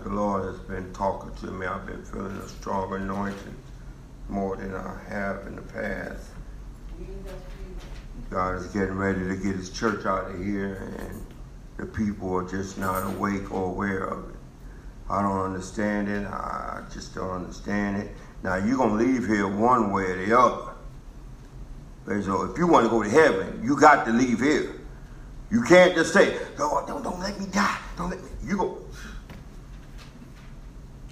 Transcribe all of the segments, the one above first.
The Lord has been talking to me. I've been feeling a strong anointing more than I have in the past. God is getting ready to get his church out of here, and the people are just not awake or aware of it. I don't understand it. I just don't understand it. Now, you're going to leave here one way or the other. So if you want to go to heaven, you got to leave here. You can't just say, Lord, don't, don't let me die. Don't let me. You go.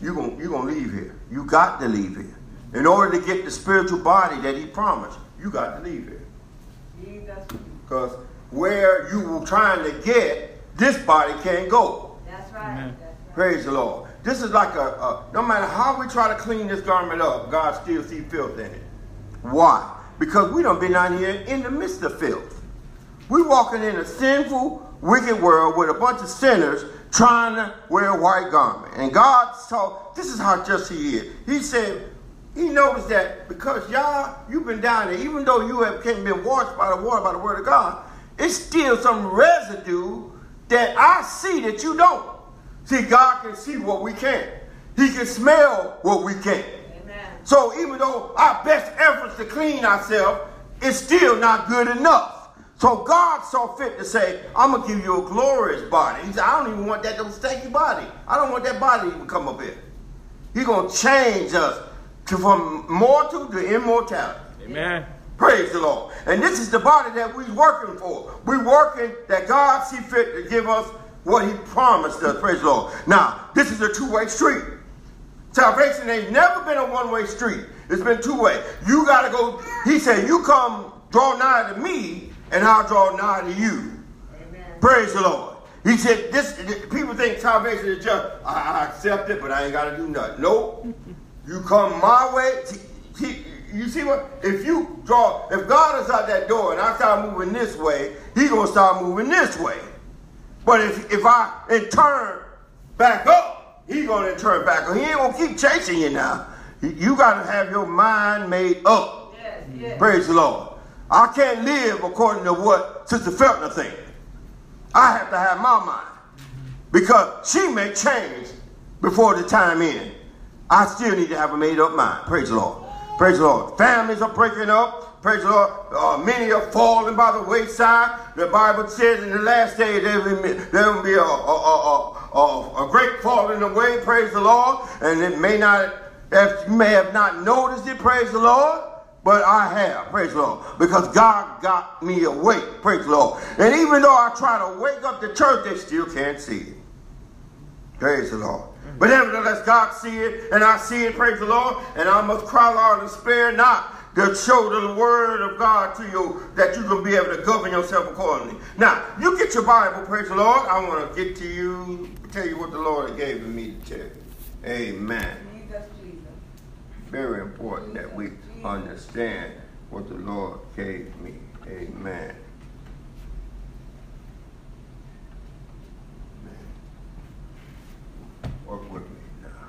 You're going you gonna leave here. You got to leave here. In order to get the spiritual body that he promised, you got to leave here. Because where you were trying to get, this body can't go. That's right. That's right. Praise the Lord. This is like a, a, no matter how we try to clean this garment up, God still see filth in it. Why? Because we don't been out here in the midst of filth. We walking in a sinful, wicked world with a bunch of sinners trying to wear a white garment. And God saw, this is how just he is. He said, he knows that because y'all, you've been down there, even though you have been washed by the water, by the word of God, it's still some residue that I see that you don't. See, God can see what we can't. He can smell what we can't. Amen. So even though our best efforts to clean ourselves, it's still not good enough. So God saw fit to say, I'm gonna give you a glorious body. He said, I don't even want that little stanky body. I don't want that body to even come up here. He's gonna change us to from mortal to immortality. Amen. Praise the Lord. And this is the body that we're working for. We're working that God see fit to give us what he promised us. Praise the Lord. Now, this is a two-way street. Salvation ain't never been a one-way street. It's been two-way. You got to go. He said, you come draw nigh to me, and I'll draw nigh to you. Amen. Praise the Lord. He said, this, people think salvation is just, I, I accept it, but I ain't got to do nothing. Nope. You come my way. He, you see what? If you draw, if God is out that door and I start moving this way, He gonna start moving this way. But if if I in turn back up, He gonna turn back up. He ain't gonna keep chasing you now. You gotta have your mind made up. Yes, yes. Praise the Lord. I can't live according to what Sister Feltner thinks. I have to have my mind because she may change before the time ends. I still need to have a made up mind. Praise the Lord. Praise the Lord. Families are breaking up. Praise the Lord. Uh, many are falling by the wayside. The Bible says in the last day there will be, there will be a, a, a, a, great falling away. Praise the Lord. And it may not, you may have not noticed it. Praise the Lord. But I have, praise the Lord, because God got me awake, praise the Lord. And even though I try to wake up the church, they still can't see it. Praise the Lord. But nevertheless, God see it, and I see it, praise the Lord, and I must cry out and spare not to show the word of God to you that you can be able to govern yourself accordingly. Now, you get your Bible, praise the Lord. I want to get to you, tell you what the Lord gave me to tell you. Amen. Very important that we understand what the Lord gave me. Amen. Work with me now.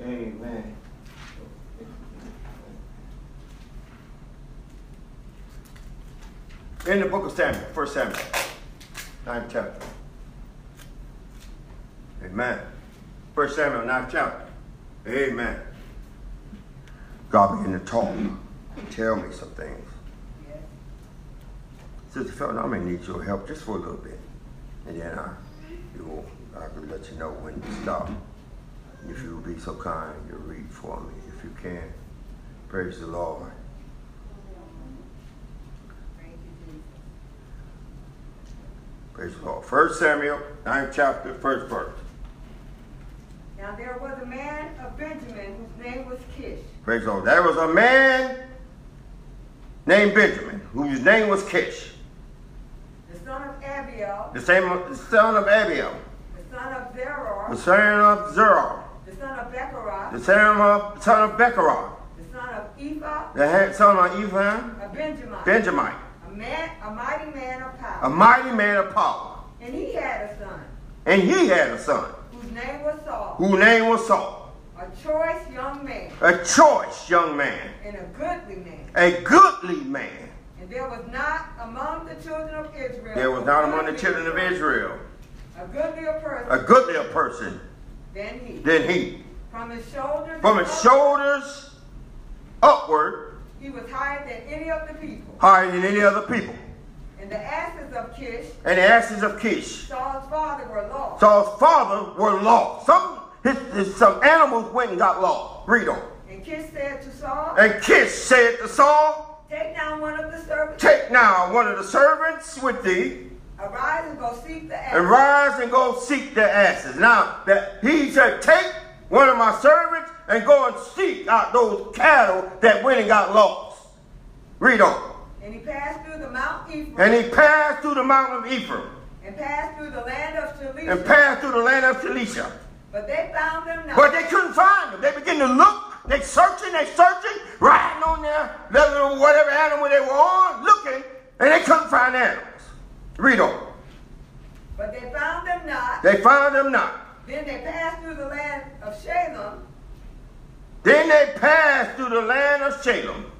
Amen. In the book of Samuel, First Samuel, ninth chapter. Amen. First Samuel, ninth chapter. Amen. God began to talk, tell me some things. Sister Feltner, I may need your help just for a little bit. And then I, you will, I can let you know when to stop. If you will be so kind, you'll read for me if you can. Praise the Lord. Praise the Lord. First Samuel, 9th chapter, first verse. Now there was a man of Benjamin whose name was Kish. Praise the Lord. There was a man named Benjamin whose name was Kish. The son of Abiel, the same the son of Abiel, the son of Zeror, the son of Zeror, the son of Becherah, the son of uh, son of Becherah, the son of Ephah, the son of Ephah, a Benjamin, Benjamin, a man, a mighty man of power, a mighty man of power, and he had a son, and he had a son, name was Saul, whose name was Saul, a choice young man, a choice young man, and a goodly man, a goodly man And there was not among the children of Israel. There was not among the children of Israel A goodlier person a goodlier person than he. than he. From his shoulders. From his shoulders upward, He was higher than any of the people. higher than any other people. And the asses of Kish, And the asses of Kish. Saul's father, were lost. Saul's father were lost. Some his, his- some animals went and got lost. Read on. And Kish said to Saul, And Kish said to Saul, Take down one of the servants, Take now one of the servants with thee, arise and go seek the and asses. rise and go seek the asses. Now that he said, Take one of my servants and go and seek out those cattle that went and got lost. Read on. And he passed through the Mount Ephraim And he passed through the mountain of Ephraim and passed through the land of and passed through the land of Shalisha. But they found them not. But they couldn't find them. They began to look. They searching, they searching, riding on their little whatever animal they were on, looking, and they couldn't find animals. Read on. But they found them not. They found them not. Then they passed through the land of Shalem, Then they passed through the land of Shalem.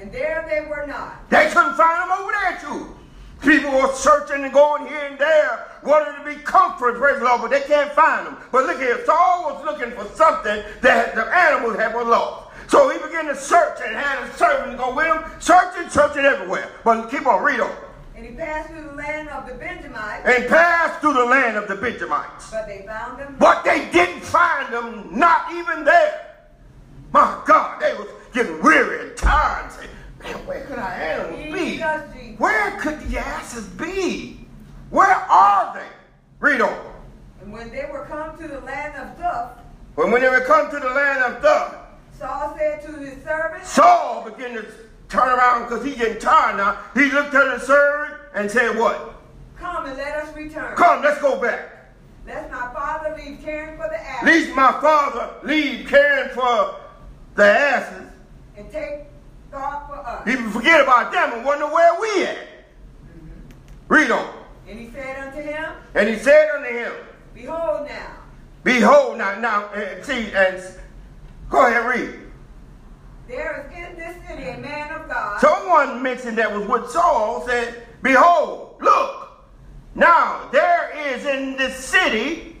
And there they were not. They couldn't find them over there too. People were searching and going here and there, wanting to be comforted, praise the Lord, but they can't find them. But look here, Saul was looking for something that the animals had were lost. So he began to search and had a servant go with him, searching, searching everywhere. But keep on, read on. And he passed through the land of the Benjamites, And passed through the land of the Benjamites. but they found them. But they didn't find them, not even there. My God, they was getting weary and tired and saying, man, where could our animals be? Where could the asses be? Where are they? Read on. And when they were come to the land of Zuph, When when they were come to the land of Thug, Saul said to his servant, Saul began to turn around because he getting tired now. He looked at his servant and said, what? Come and let us return. Come, let's go back. Lest my father leave caring for the asses Least my father leave caring for the asses. And take thought for us. He forget about them and wonder where we at. Read on. And he said unto him, And he said unto him, Behold now, Behold, now, now, uh, see, and go ahead, read. there is in this city a man of God, Someone mentioned that was with Saul said, Behold, look, now there is in this city,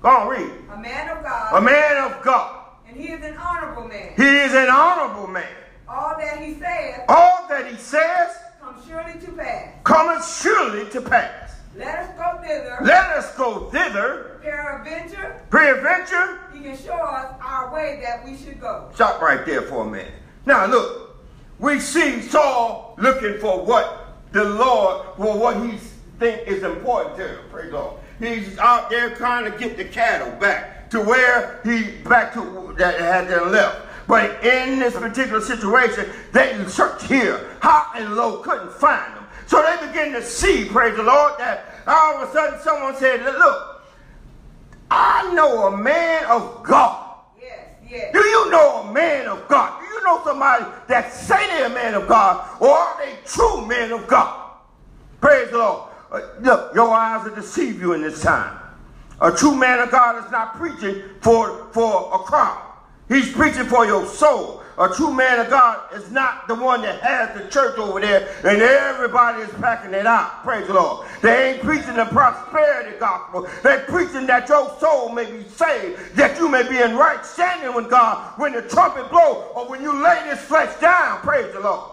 go on, read, a man of God. a man of God. And he is an honorable man. He is an honorable man. All that he says. All that he says comes surely to pass. cometh surely to pass. Let us go thither, Let us go thither, peradventure, peradventure, he can show us our way that we should go. Stop right there for a minute. Now look, we see Saul looking for what the Lord, for what he think is important to him. Praise God. He's out there trying to get the cattle back to where he back to that had them left. But in this particular situation, they searched here, high and low, couldn't find them. So they begin to see, praise the Lord, that all of a sudden someone said, look, I know a man of God. Yes, yes. Do you know a man of God? Do you know somebody that say they're a man of God or are they true men of God? Praise the Lord. Uh, look, your eyes will deceive you in this time. A true man of God is not preaching for, for a crowd. He's preaching for your soul. A true man of God is not the one that has the church over there and everybody is packing it out. Praise the Lord. They ain't preaching the prosperity gospel. They're preaching that your soul may be saved, that you may be in right standing with God when the trumpet blow or when you lay this flesh down. Praise the Lord.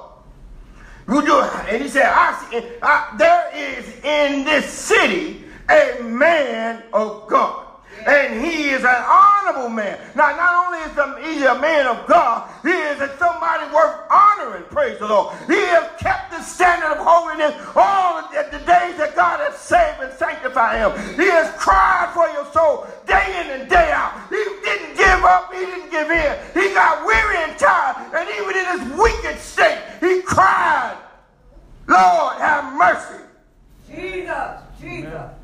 You do, and he said, I I, there is in this city a man of God. And he is an honorable man. Now, not only is he a man of God, he is somebody worth honoring, praise the Lord. He has kept the standard of holiness all the, the days that God has saved and sanctified him. He has cried for your soul day in and day out. He didn't give up, he didn't give in. He got weary and tired, and even in his wicked state, he cried, Lord, have mercy. Jesus, Jesus.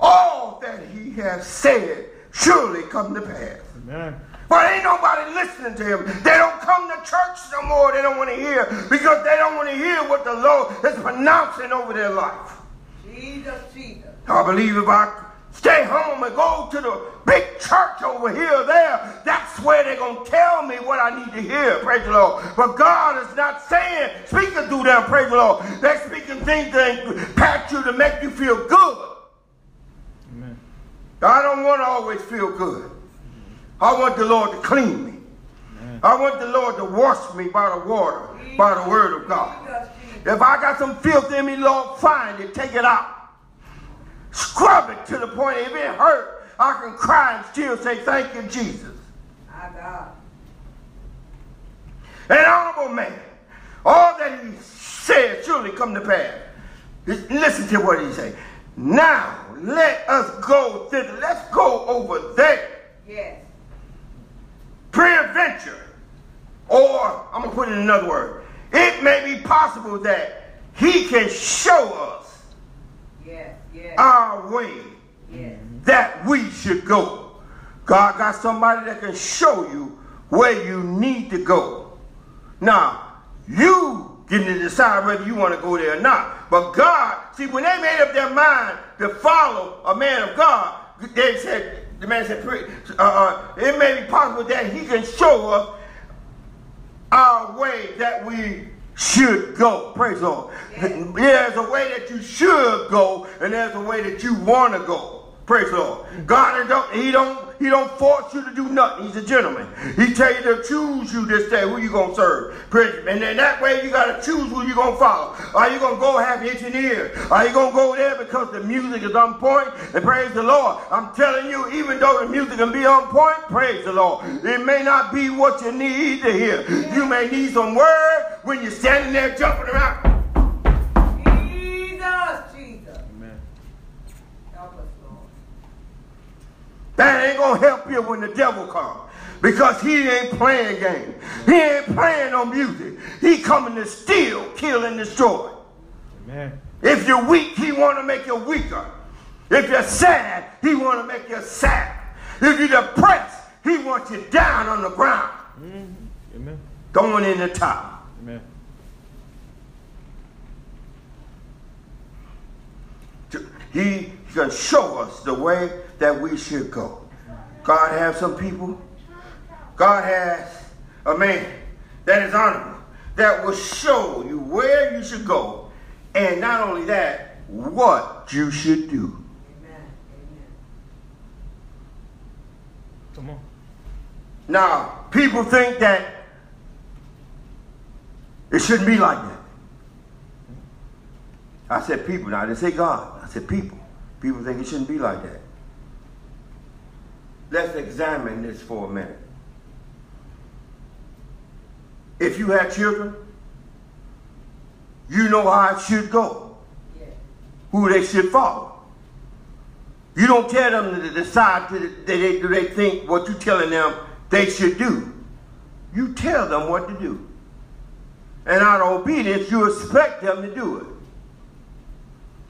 All that he has said surely come to pass. Amen. But ain't nobody listening to him. They don't come to church no more. They don't want to hear because they don't want to hear what the Lord is pronouncing over their life. Jesus, Jesus. I believe if I stay home and go to the big church over here there. That's where they're going to tell me what I need to hear. Praise the Lord. But God is not saying, speaking through them, praise the Lord. They're speaking things that pat you to make you feel good. I don't want to always feel good. I want the Lord to clean me. I want the Lord to wash me by the water, by the word of God. If I got some filth in me, Lord, find it, take it out. Scrub it to the point if it hurt, I can cry and still say, Thank you, Jesus. My God. An honorable man, all that he said surely come to pass. Listen to what he say. Now let us go thither. Let's go over there. Yes. Peradventure, or I'm gonna put it in another word. It may be possible that he can show us yes, yes. our way yes. that we should go. God got somebody that can show you where you need to go. Now, you get to decide whether you want to go there or not. But God, see, when they made up their mind to follow a man of God, they said, the man said, uh, uh, it may be possible that he can show us our way that we should go. Praise the Lord. There's a way that you should go, and there's a way that you want to go. Praise the Lord. God don't he don't he don't force you to do nothing. He's a gentleman. He tell you to choose you this day who you gonna serve. Praise. And then that way you gotta choose who you gonna follow. Are you gonna go have itching? Are you gonna go there because the music is on point? And praise the Lord. I'm telling you, even though the music can be on point, praise the Lord. It may not be what you need to hear. You may need some word when you're standing there jumping around. That ain't gonna help you when the devil comes. Because he ain't playing games. He ain't playing no music. He coming to steal, kill, and destroy. Amen. If you're weak, he want to make you weaker. If you're sad, he want to make you sad. If you're depressed, he wants you down on the ground. Mm-hmm. Amen. Going in the top. Amen. He can show us the way that we should go. God has some people. God has a man that is honorable, that will show you where you should go, and not only that, what you should do. Amen. Come on. Now, people think that it shouldn't be like that. I said people. Now I didn't say God. I said people. People think it shouldn't be like that. Let's examine this for a minute. If you have children, you know how it should go, yeah. who they should follow. You don't tell them to decide that they, do they think what you're telling them they should do. You tell them what to do. And out of obedience, you expect them to do it.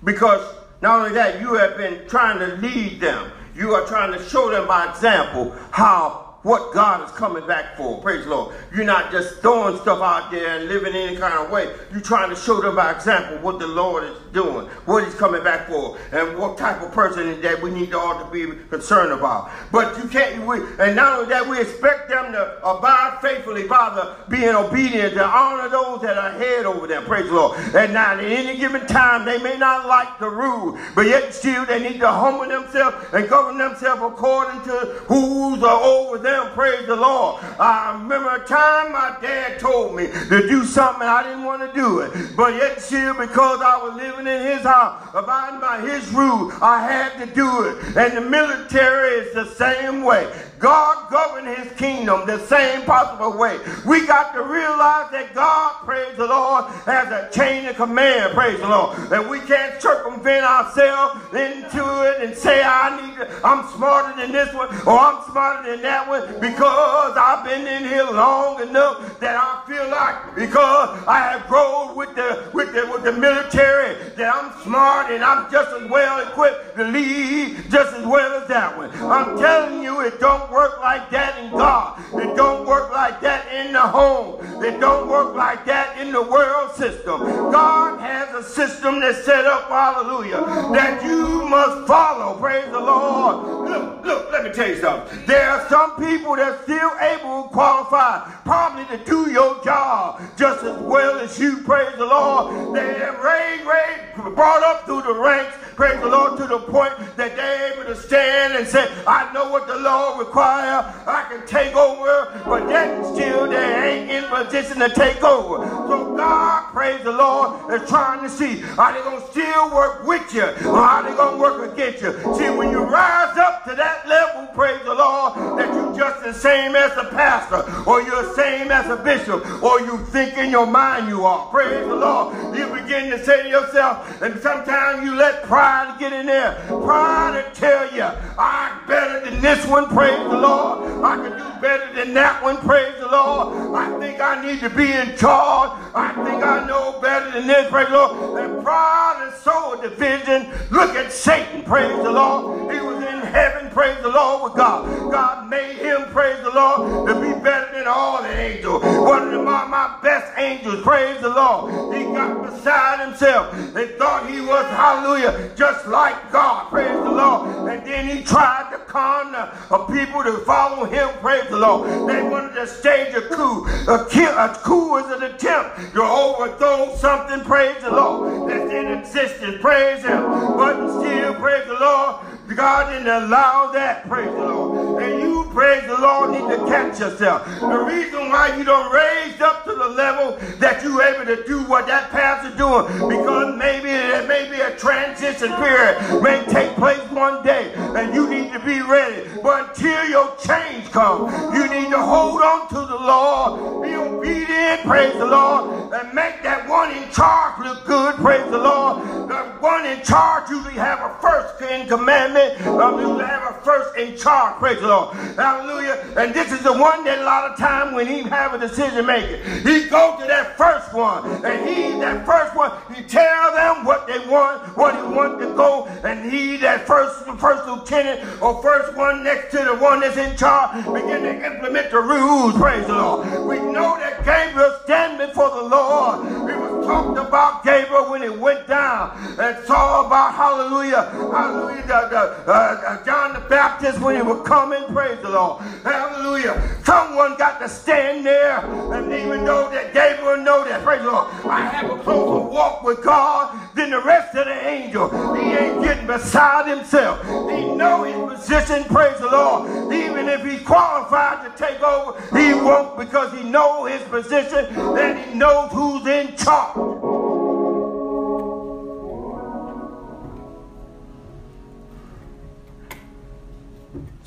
Because not only that, you have been trying to lead them. You are trying to show them by example how what God is coming back for. Praise the Lord. You're not just throwing stuff out there and living any kind of way. You're trying to show them by example what the Lord is doing, what He's coming back for, and what type of person that we need to all to be concerned about. But you can't, we, and not only that, we expect them to abide faithfully by the being obedient to honor those that are head over them. Praise the Lord. And now, at any given time, they may not like the rule, but yet still they need to humble themselves and govern themselves according to who's over them them, praise the Lord. I remember a time my dad told me to do something I didn't want to do it. But yet still, because I was living in his house, abiding by his rule, I had to do it. And the military is the same way. God govern his kingdom the same possible way. We got to realize that God, praise the Lord, has a chain of command, praise the Lord. That we can't circumvent ourselves into it and say, I need to, I'm smarter than this one or I'm smarter than that one because I've been in here long enough that I feel like because I have grown with the with the with the military that I'm smart and I'm just as well equipped to lead just as well as that one. I'm telling you, it don't work like that in God. It don't work like that in the home. It don't work like that in the world system. God has a system that's set up, hallelujah, that you must follow. Praise the Lord. Look, look, let me tell you something. There are some people that still able, to qualify probably to do your job just as well as you. Praise the Lord. They have raised, raised, brought up through the ranks praise the Lord, to the point that they're able to stand and say, I know what the Lord requires. I can take over, but yet still they ain't in position to take over. So God, praise the Lord, is trying to see, are they going to still work with you or are they going to work against you? See, when you rise up to that level, praise the Lord, that you just the same as a pastor or you're the same as a bishop or you think in your mind you are. Praise the Lord. You begin to say to yourself, and sometimes you let pride pride get in there. Pride to tell you, I'm better than this one, praise the Lord. I can do better than that one, praise the Lord. I think I need to be in charge. I think I know better than this, praise the Lord. And pride and soul division. Look at Satan, praise the Lord. He was heaven, praise the Lord, with God. God made him, praise the Lord, to be better than all the angels. One of my, my best angels, praise the Lord. He got beside himself. They thought he was, hallelujah, just like God, praise the Lord. And then he tried to con the people to follow him, praise the Lord. They wanted to stage a coup. A, a coup is an attempt to overthrow something, praise the Lord, that's in existence, praise him. But still, praise the Lord, God didn't allow that, praise the Lord. And you, praise the Lord, need to catch yourself. The reason why you don't raise up to the level that you're able to do what that pastor's doing, because maybe there may be a transition period, may take place one day, and you need to be ready. But until your change comes, you need to hold on to the Lord, be obedient, praise the Lord, and make that one in charge look good, praise the Lord. The one in charge usually have a first in commandment um, you have a first in charge. Praise the Lord. Hallelujah. And this is the one that a lot of time when he have a decision making, he go to that first one. And he, that first one, he tell them what they want, what he want to go. And he, that first, first lieutenant or first one next to the one that's in charge, begin to implement the rules. Praise the Lord. We know that Gabriel stand before the Lord. It was talked about Gabriel when he went down and saw about hallelujah, hallelujah, the, the, uh, uh, John the Baptist when he was coming. Praise the Lord. Hallelujah. Someone got to stand there. And even though that Gabriel know that, praise the Lord, I have a closer walk with God than the rest of the angels. He ain't getting beside himself. He know his position, praise the Lord. Even if he's qualified to take over, he won't because he know his position and he knows who's in charge.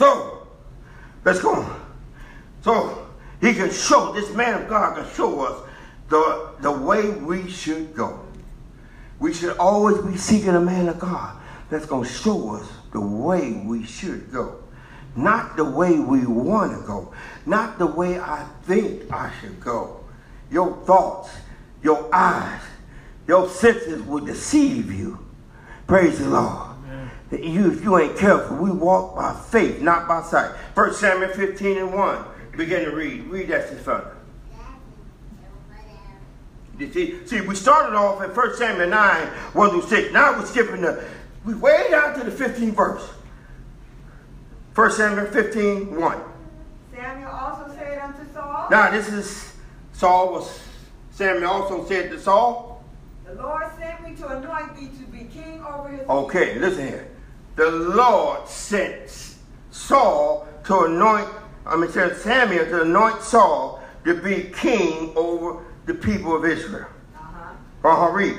So, let's go So, he can show, this man of God can show us the, the way we should go. We should always be seeking a man of God that's going to show us the way we should go. Not the way we want to go. Not the way I think I should go. Your thoughts, your eyes, your senses will deceive you. Praise the Lord you, if you ain't careful, we walk by faith, not by sight. First Samuel 15 and 1. Begin to read. Read that, Sister you see, see, we started off at 1 Samuel 9, 1 through 6. Now we're skipping the, we way down to the 15th verse. 1 Samuel 15, 1. Samuel also said unto Saul. Now this is, Saul was, Samuel also said to Saul. The Lord sent me to anoint thee to be king over his Okay, listen here the Lord sent Saul to anoint, I mean, sent Samuel to anoint Saul to be king over the people of Israel. Uh-huh. Uh-huh, read.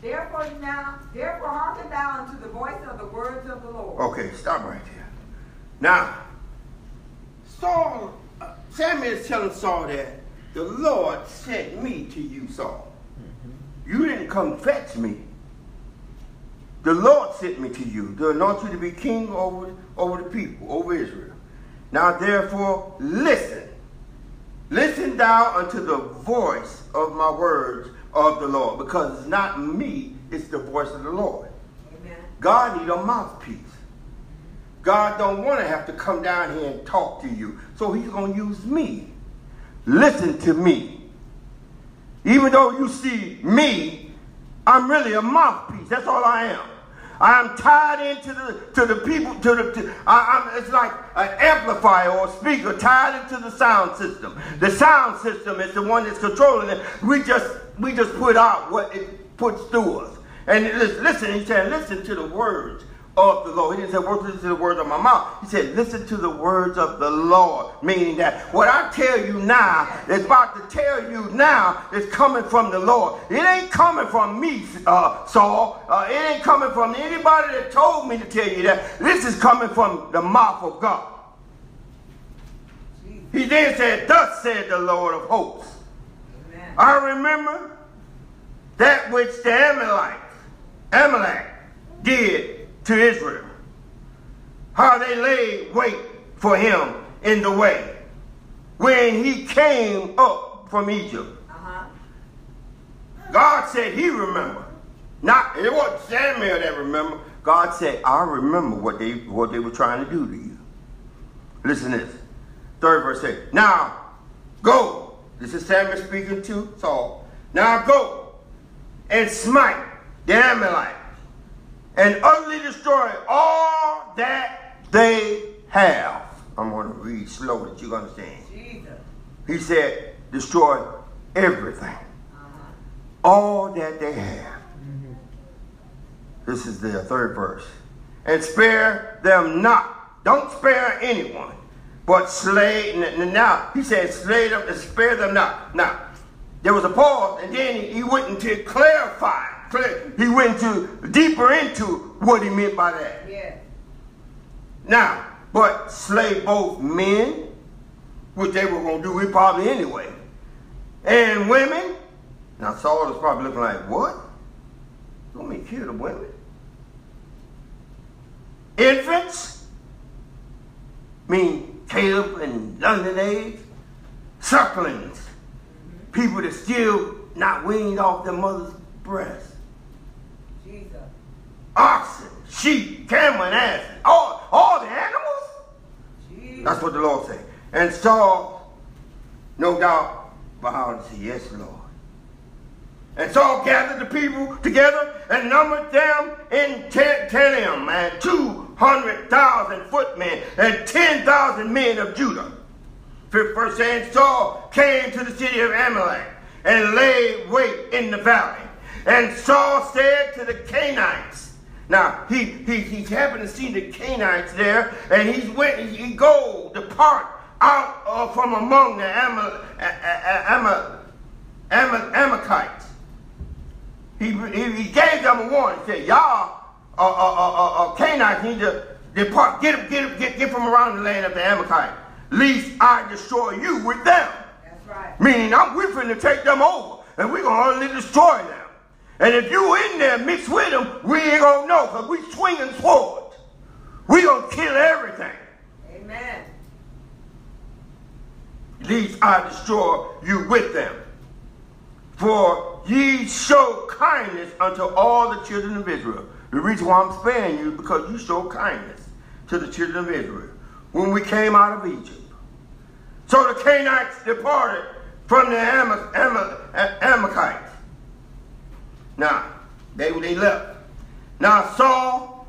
Therefore now, therefore hearken thou unto the voice of the words of the Lord. Okay, stop right there. Now, Saul, uh, Samuel is telling Saul that the Lord sent me to you, Saul. Mm-hmm. You didn't come fetch me. The Lord sent me to you to anoint you to be king over, over the people, over Israel. Now therefore, listen. Listen thou unto the voice of my words of the Lord, because it's not me, it's the voice of the Lord. Amen. God need a mouthpiece. God don't want to have to come down here and talk to you. So he's going to use me. Listen to me. Even though you see me, I'm really a mouthpiece. That's all I am. I'm tied into the to the people to the. To, I, am it's like an amplifier or speaker tied into the sound system. The sound system is the one that's controlling it. We just we just put out what it puts through us. And listen, he said, listen to the words of the Lord. He didn't say, listen to the words of my mouth. He said, listen to the words of the Lord. Meaning that what I tell you now is about to tell you now is coming from the Lord. It ain't coming from me, uh, Saul. Uh, it ain't coming from anybody that told me to tell you that. This is coming from the mouth of God. He then said, Thus said the Lord of hosts. Amen. I remember that which the Amalekites, Amalek did to Israel. How they laid wait for him in the way when he came up from Egypt. Uh-huh. God said he remembered. Not it wasn't Samuel that remembered. God said, I remember what they what they were trying to do to you. Listen to this. Third verse says, Now go. This is Samuel speaking to Saul. Now go and smite the Amalekites and utterly destroy all that they have. I'm going to read slow that you understand. Jesus. He said, destroy everything. Uh-huh. All that they have. Mm-hmm. This is the third verse. And spare them not. Don't spare anyone, but slay. Now, he said, slay them and spare them not. Now, there was a pause, and then he went into he went to deeper into what he meant by that. Yeah. Now, but slay both men, which they were going to do it probably anyway, and women. Now Saul is probably looking like, what? You want me to kill the women? Infants? I mean Caleb and London age? Sucklings. Mm-hmm. People that still not weaned off their mother's breast oxen, sheep, camel, and ass, all, all the animals. Jeez. That's what the Lord said. And Saul, no doubt, bowed and said, Yes, Lord. And Saul gathered the people together and numbered them in Telaim and 200,000 footmen and 10,000 men of Judah. Fifth verse saying, Saul came to the city of Amalek and laid wait in the valley. And Saul said to the Canaanites, now, he, he, he happened to see the Canaanites there, and he went, he go, depart out uh, from among the Amal, Amal, Amal, Amalekites. He, he, he, gave them a warning. He said, y'all, uh, uh, uh, uh, Canaanites need to depart, get, get, get, get from around the land of the Amalekites, lest I destroy you with them. That's right. Meaning, I'm, we're to take them over, and we're going to only destroy them. And if you in there mixed with them, we ain't gonna know because we swinging swords. We gonna kill everything. Amen. Lest I destroy you with them. For ye show kindness unto all the children of Israel. The reason why I'm sparing you is because you show kindness to the children of Israel when we came out of Egypt. So the Canaanites departed from the Amalekites now, they, they left. Now Saul,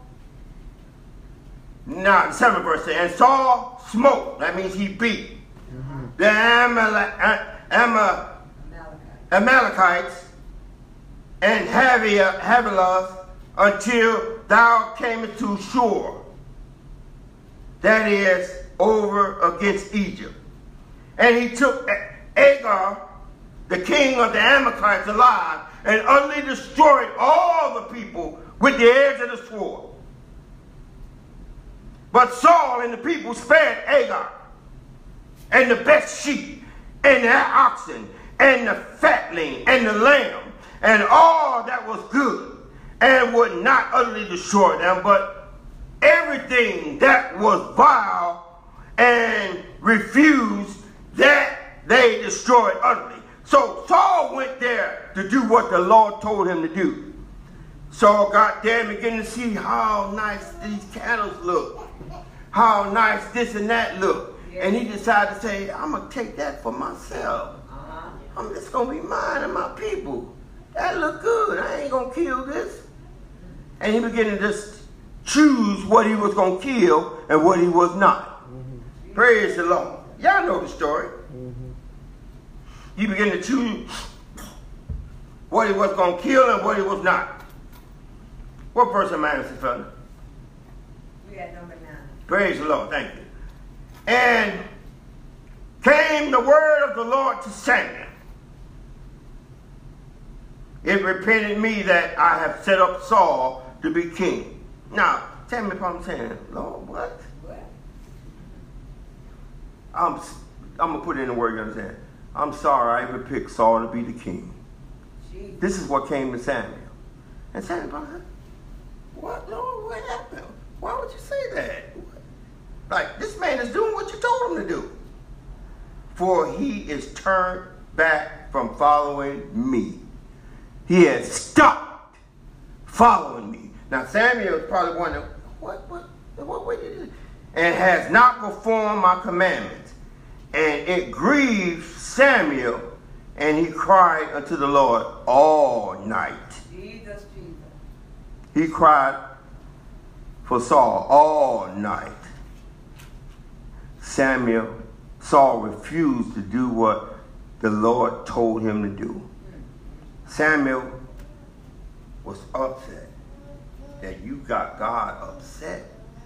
now the seventh verse and Saul smote, that means he beat mm-hmm. the Amal- Amalekites and Havilah until thou camest to Shur, that is, over against Egypt. And he took Agar, the king of the Amalekites, alive, and utterly destroyed all the people with the edge of the sword. But Saul and the people spared Agag and the best sheep and the oxen and the fatling and the lamb and all that was good and would not utterly destroy them, but everything that was vile and refused that they destroyed utterly. So Saul went there to do what the Lord told him to do. Saul got there and began to see how nice these cattle look. how nice this and that look. And he decided to say, I'm going to take that for myself. Uh-huh. I'm just going to be mine and my people. That look good. I ain't going to kill this. And he began to just choose what he was going to kill and what he was not. Praise the Lord. Y'all know the story. He began to choose what he was going to kill and what he was not. What verse am I in, fella? We at number nine. Praise the Lord. Thank you. And came the word of the Lord to Samuel. It repented me that I have set up Saul to be king. Now, tell me if I'm saying, Lord, what? What? I'm, I'm going to put it in the word you understand. I'm sorry I even picked Saul to be the king. Jesus. This is what came to Samuel. And Samuel said, What, Lord? What happened? Why would you say that? Like, this man is doing what you told him to do. For he is turned back from following me. He has stopped following me. Now, Samuel is probably wondering, What, what, what, what did you And has not performed my commandments. And it grieved Samuel, and he cried unto the Lord all night. Jesus, Jesus. He cried for Saul all night. Samuel, Saul refused to do what the Lord told him to do. Samuel was upset that you got God upset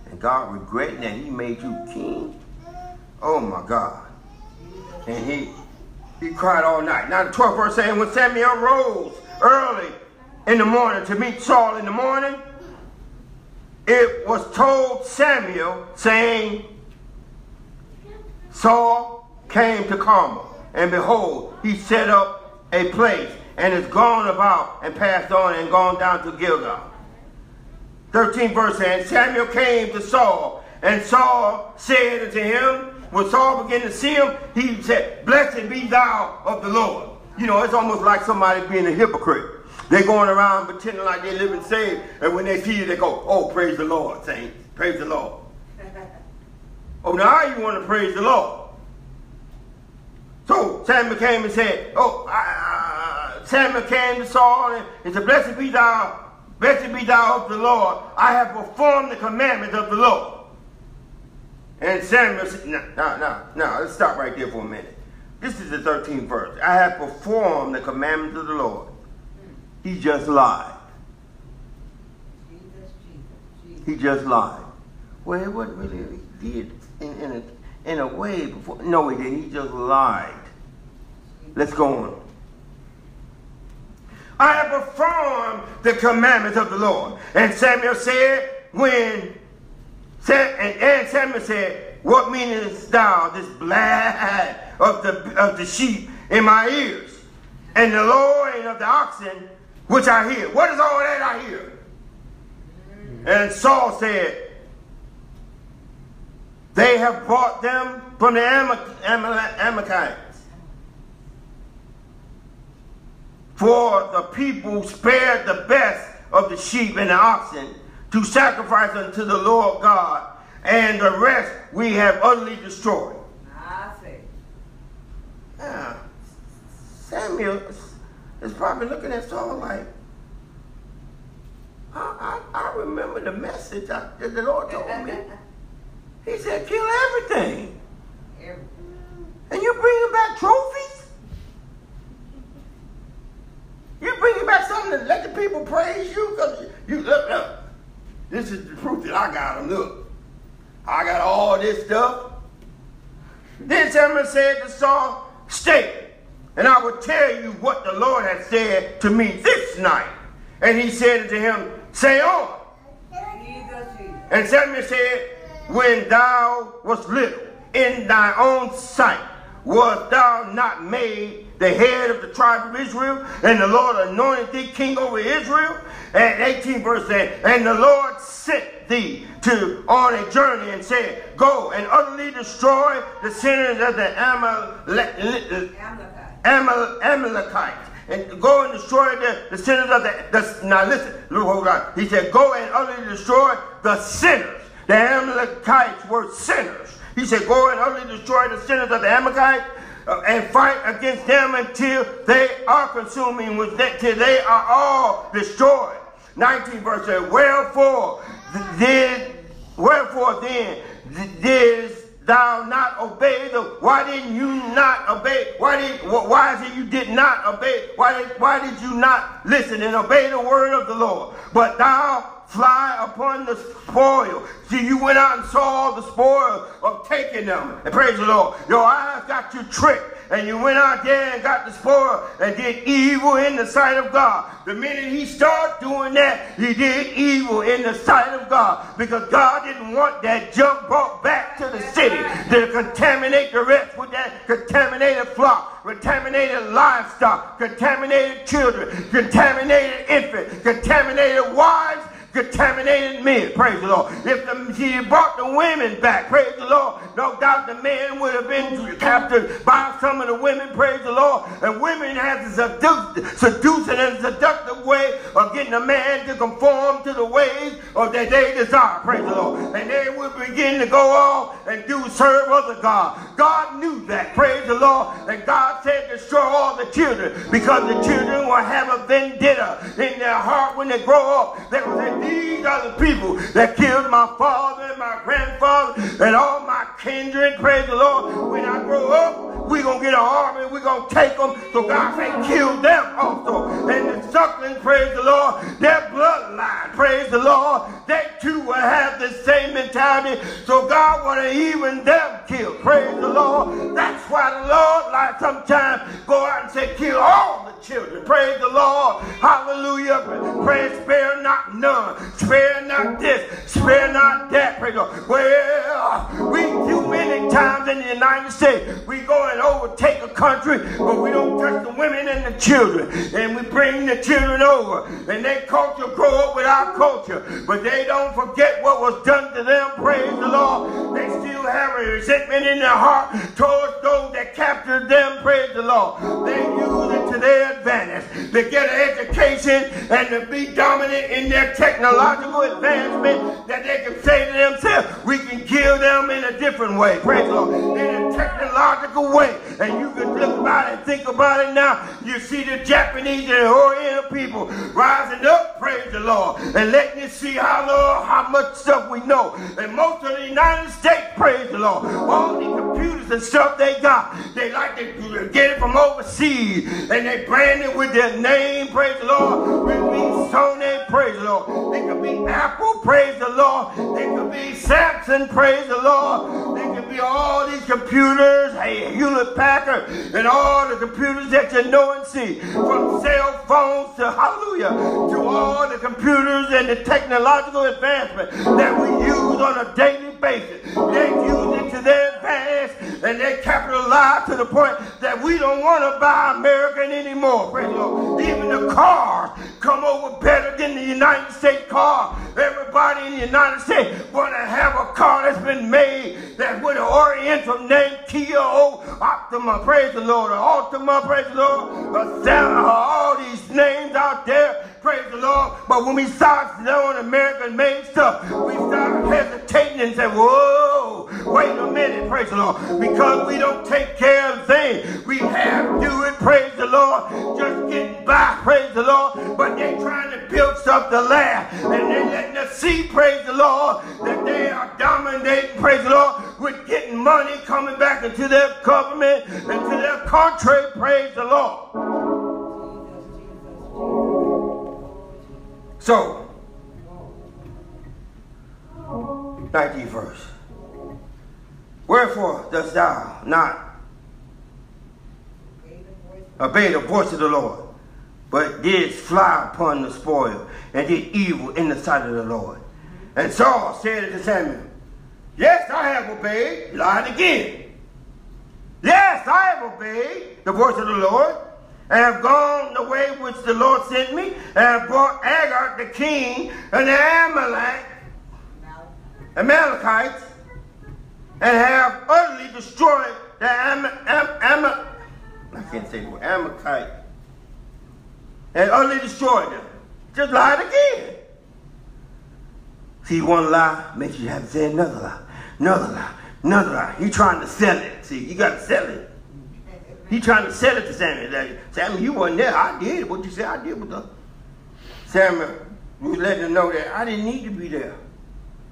and God regretting that he made you king. Oh my God. And he he cried all night. Now the 12th verse saying, when Samuel rose early in the morning to meet Saul in the morning, it was told Samuel, saying, Saul came to Carmel, and behold, he set up a place, and is gone about and passed on and gone down to Gilgal. 13 verse and Samuel came to Saul, and Saul said unto him, when Saul began to see him, he said, Blessed be thou of the Lord. You know, it's almost like somebody being a hypocrite. They're going around pretending like they're living saved, and when they see you, they go, Oh, praise the Lord, saints. Praise the Lord. Oh, now you want to praise the Lord. So Samuel came and said, Oh, uh, Samuel came to Saul and, and said, Blessed be thou, blessed be thou of the Lord. I have performed the commandments of the Lord. And Samuel said, no, no, no, no, let's stop right there for a minute. This is the 13th verse. I have performed the commandments of the Lord. He just lied. Jesus, Jesus, Jesus. He just lied. Well, it wasn't really, he did in, in, a, in a way before. No, he didn't. He just lied. Let's go on. I have performed the commandments of the Lord. And Samuel said, when and, and eh, eh, Samuel said, What meanest thou this blab of the of the sheep in my ears, and the lowing of the oxen which I hear? What is all that I hear? And Saul said, They have brought them from the Amalekites. For the people spared the best of the sheep and the oxen to sacrifice unto the Lord God, and the rest we have utterly destroyed. I see. Yeah. Samuel is probably looking at Saul like, I, I, I remember the message I, that the Lord told me. He said, kill everything. Everything. And you're bringing back trophies? You're bringing back something to let the people praise you? Because you, look, look, this is the proof that I got them. Look, I got all this stuff. Then Samuel said to Saul, Stay, and I will tell you what the Lord has said to me this night. And he said to him, Say on. And Samuel said, When thou wast little in thy own sight, was thou not made the head of the tribe of Israel, and the Lord anointed thee king over Israel? And 18 verse said, And the Lord sent thee to on a journey and said, Go and utterly destroy the sinners of the Amalek, Amal, Amalekites. And go and destroy the, the sinners of the, the now listen, hold on. He said, Go and utterly destroy the sinners The Amalekites were sinners. He said, Go and utterly destroy the sinners of the Amalekites Uh, and fight against them until they are consuming, till they are all destroyed. 19 verse says, Wherefore did wherefore then didst thou not obey the why didn't you not obey why did why is it you did not obey why did, why did you not listen and obey the word of the lord but thou fly upon the spoil. See, you went out and saw all the spoil of taking them. And praise the Lord. Your eyes got you tricked. And you went out there and got the spoil and did evil in the sight of God. The minute he started doing that, he did evil in the sight of God. Because God didn't want that junk brought back to the city to contaminate the rest with that contaminated flock, contaminated livestock, contaminated children, contaminated infants, contaminated wives, contaminated men. Praise the Lord. If the, he brought the women back, praise the Lord, no doubt the men would have been captured by some of the women, praise the Lord. And women have a seducing and seductive way of getting a man to conform to the ways of that they desire, praise the Lord. And they would begin to go off and do serve other God. God knew that, praise the Lord. And God said, destroy all the children because the children will have a vendetta in their heart when they grow up. They will these are the people that killed my father and my grandfather and all my kindred. Praise the Lord. When I grow up, we're going to get an army. We're going to take them. So God said, kill them also. And the sucklings, praise the Lord, their bloodline, praise the Lord, they too will have the same mentality. So God want to even them kill. Praise the Lord. That's why the Lord, like sometimes, go out and say, kill all the children. Praise the Lord. Hallelujah. Pray, spare not none. Spare not this. Spare not that. Praise the Lord. Well, we do many times in the United States. We go and overtake a country, but we don't touch the women and the children. And we bring the children over. And their culture grow up with our culture. But they don't forget what was done to them. Praise the Lord. They still have a resentment in their heart towards those that captured them. Praise the Lord. They use it to their advantage to get an education and to be dominant in their technological advancement that they can say to themselves, we can kill them in a different way. Praise the Lord. In a technological way. And you can look about it, think about it now. You see the Japanese and the Oriental people rising up, praise the Lord, and letting you see how, Lord, how much stuff we know. And most of the United States, praise the Lord, all the computers and stuff they got, they like to get it from overseas. And they branded with their name, praise the Lord. It could be Sony, praise the Lord. It could be Apple, praise the Lord. They could be Samsung, praise the Lord. They could be all these computers, hey, Hewlett Packard, and all the computers that you know and see. From cell phones to hallelujah, to all the computers and the technological advancement that we use on a daily basis. They use it to their advantage and they capitalize to the point don't want to buy American anymore. Praise Lord. Even the cars come over better than the United States car. Everybody in the United States want to have a car that's been made that with an oriental name, Kia O Optima, praise the Lord, or Altima, praise the Lord, all these names out there, praise the Lord. But when we start knowing American made stuff, we start hesitating and say, whoa, wait a minute, praise the Lord, because we don't take care of things. We have to do it, praise the Lord, just getting by, praise the Lord, but they're trying to build stuff to last, and they're letting us see, praise the Lord, that they are dominating, praise the Lord, with getting money coming back into their government, into their country, praise the Lord. So, 19th verse. Wherefore dost thou not obey the voice of the Lord, but didst fly upon the spoil and did evil in the sight of the Lord? And Saul said to Samuel, Yes, I have obeyed. Lied again. Yes, I have obeyed the voice of the Lord and have gone the way which the Lord sent me, and have brought Agag the king and the Amalek, Amalekites, and have utterly destroyed the Am, Am, Am, I can't say the word, Amalekite, and utterly destroyed them. Just lied again. See, one lie makes you have to say another lie, another lie, another lie. He trying to sell it. See, you got to sell it. He trying to sell it to Samuel. Like, Samuel, you wasn't there. I did what you said I did with the Samuel. You letting him know that I didn't need to be there.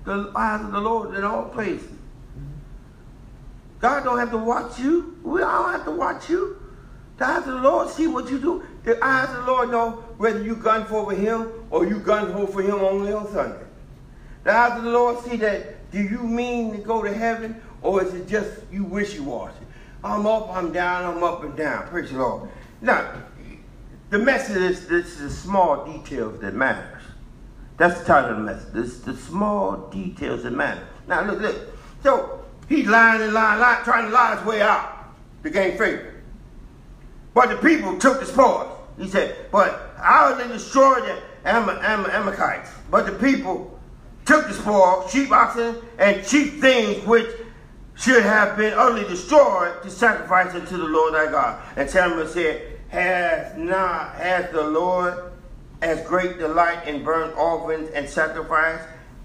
The eyes of the Lord in all places. God don't have to watch you. We don't have to watch you. The eyes of the Lord see what you do. The eyes of the Lord know whether you gun for him or you gun for him only on Sunday. The eyes of the Lord see that do you mean to go to heaven or is it just you wishy-washy? I'm up, I'm down, I'm up and down. Praise the Lord. Now, the message is this is the small details that matters. That's the title of the message. It's the small details that matter. Now look, look. So he's lying and lying, lying, trying to lie his way out to gain favor. But the people took the spoils. He said, but I will destroy the Am- Am- Amalekites. But the people took the spoil, sheep, oxen, and cheap things which should have been utterly destroyed to sacrifice unto the Lord thy God. And Samuel said, Has not has the Lord as great delight in burnt offerings and sacrifice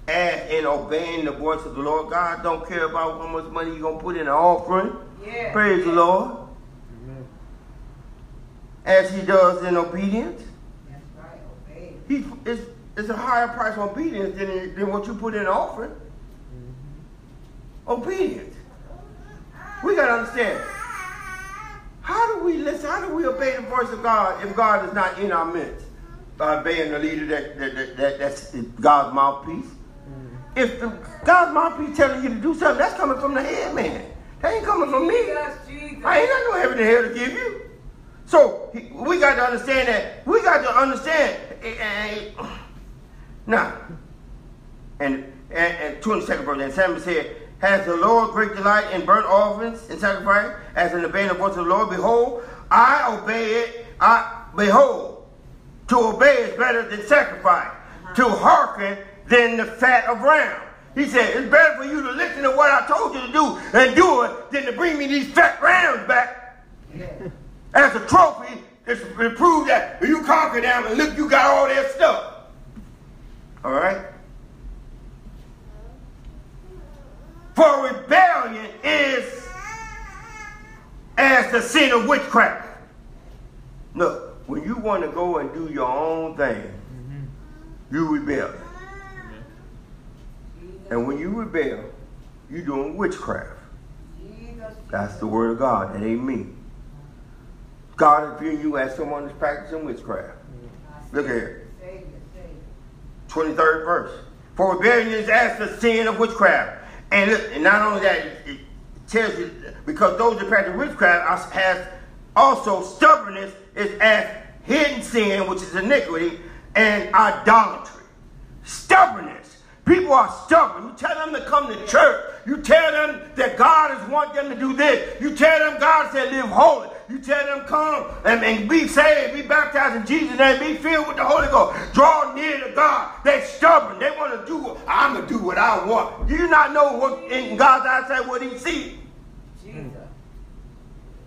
as in obeying the voice of the Lord? God don't care about how much money you're gonna put in an offering. Yeah. Praise the Lord as he does in obedience. That's right, obey. He, it's, it's a higher price of obedience than, than what you put in an offering. Obedience. We got to understand. How do we listen? How do we obey the voice of God if God is not in our midst? By obeying the leader that, that, that, that that's God's mouthpiece. If the, God's mouthpiece telling you to do something, that's coming from the head man. That ain't coming from me. Jesus, Jesus. I ain't got no heaven and hell to give you. So we got to understand that. We got to understand. eh, Now, and, and, and 22nd verse, and Samuel said, Has the Lord great delight in burnt offerings and sacrifice, as in obeying the voice of the Lord? Behold, I obey it. I behold, to obey is better than sacrifice, uh-huh. to hearken than the fat of ram. He said, It's better for you to listen to what I told you to do and do it than to bring me these fat rams back Yeah. as a trophy to prove that you conquered them and look, you got all their stuff. All right? For rebellion is as the sin of witchcraft. Look, when you want to go and do your own thing, mm-hmm. you rebel. And when you rebel, you're doing witchcraft. That's the word of God. It ain't me. God is viewing you as someone that's practicing witchcraft. Mm-hmm. Look here. Savior, Savior. 23rd verse. For rebellion is as the sin of witchcraft. And, and not only that, it, tells you, because those that practice witchcraft has also stubbornness is as hidden sin, which is iniquity, and idolatry. Stubbornness. People are stubborn. You tell them to come to church. You tell them that God is want them to do this. You tell them God said live holy. You tell them come and, and be saved, be baptized in Jesus' name, be filled with the Holy Ghost. Draw near to God. They're stubborn. They want to do. I'm gonna do what I want. Do you not know what in God's eyesight what He sees? Jesus.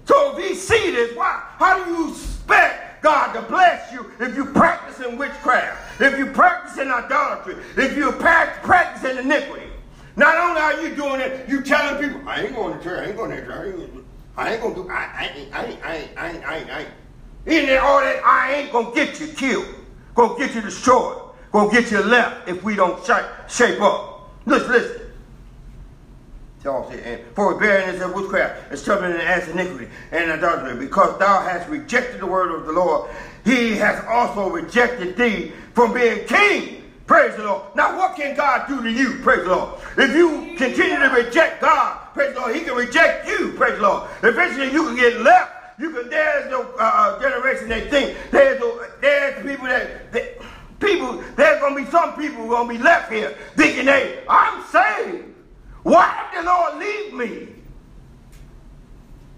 So if He see this, why? How do you expect God to bless you if you practicing witchcraft, if you practicing idolatry, if you prac- practicing iniquity? Not only are you doing it, you telling people, I ain't going to church, I ain't going to church, I ain't, to do, I, I, I, ain't- I, ain't- I, ain't- I, ain't- I, ain't. In there, all that, I ain't to get you killed, to get you destroyed, to get you left if we don't shape, shape up. Listen, listen. Y'all say, and for rebellion is of witchcraft, and stubbornness as iniquity, and idolatry. Because thou hast rejected the word of the Lord, he has also rejected thee from being king. Praise the Lord. Now, what can God do to you? Praise the Lord. If you continue to reject God, praise the Lord, he can reject you. Praise the Lord. Eventually, you can get left. You can. There's no uh, generation that think there's no, there's people that, that people. There's gonna be some people gonna be left here thinking they I'm saved. Why did the Lord leave me?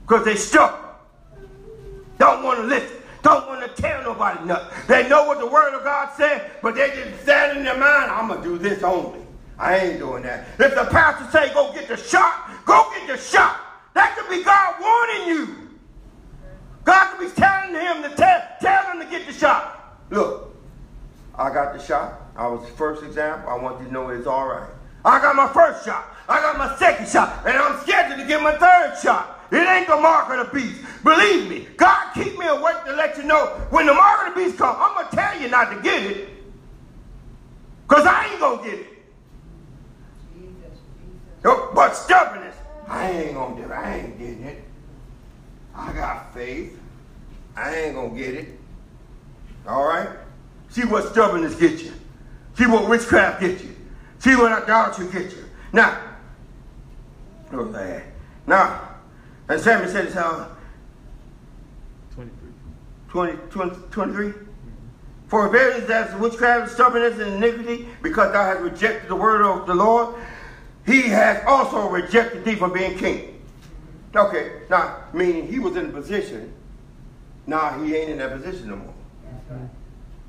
Because they stuck. Don't want to listen. Don't want to tell nobody nothing. They know what the word of God said, but they just stand in their mind, I'm going to do this only. I ain't doing that. If the pastor say go get the shot, go get the shot. That could be God warning you. God could be telling him to tell, tell him to get the shot. Look, I got the shot. I was the first example. I want you to know it's all right. I got my first shot. I got my second shot. And I'm scheduled to get my third shot. It ain't the mark of the beast. Believe me, God keep me awake to let you know when the mark of the beast come, I'm going to tell you not to get it. Because I ain't going to get it. Oh, but stubbornness, I ain't going to get it. I ain't getting it. I got faith. I ain't going to get it. All right? See what stubbornness gets you. See what witchcraft gets you. See what idolatry gets you. Now, oh man. Now, and Samuel said this how 23. 20, 20, 23? For rebellion that's witchcraft, stubbornness, and iniquity, because thou hast rejected the word of the Lord, he has also rejected thee from being king. Okay, now, meaning he was in a position, now he ain't in that position no more. Right.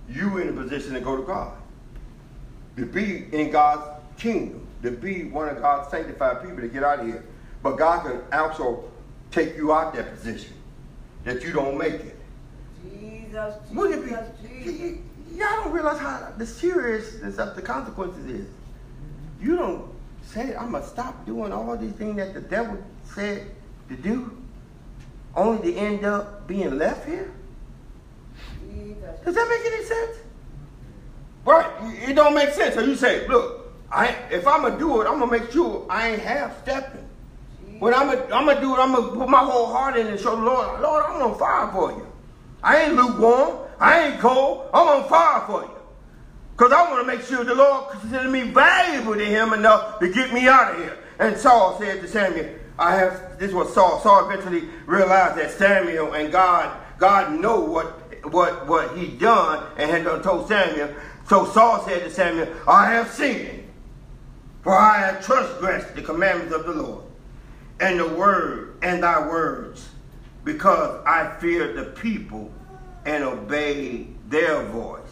You in a position to go to God. To be in God's kingdom. To be one of God's sanctified people to get out of here. But God can also take you out that position that you don't make it. Jesus, Jesus, Jesus. Y'all don't realize how the seriousness of the consequences is. You don't say, I'm going to stop doing all these things that the devil said to do, only to end up being left here? Jesus. Does that make any sense? Right. It don't make sense. So you say, look, I, if I'm going to do it, I'm going to make sure I ain't half stepping. When I'm gonna, I'm do it, I'm gonna put my whole heart in and show the Lord, Lord, I'm on fire for you. I ain't lukewarm. I ain't cold. I'm on fire for you. Because I want to make sure the Lord considers me valuable to him enough to get me out of here. And Saul said to Samuel, I have, this was Saul. Saul eventually realized that Samuel and God, God know what, what, what he done and had done told Samuel. So Saul said to Samuel, I have sinned, for I have transgressed the commandments of the Lord and the word and thy words, because I fear the people and obey their voice.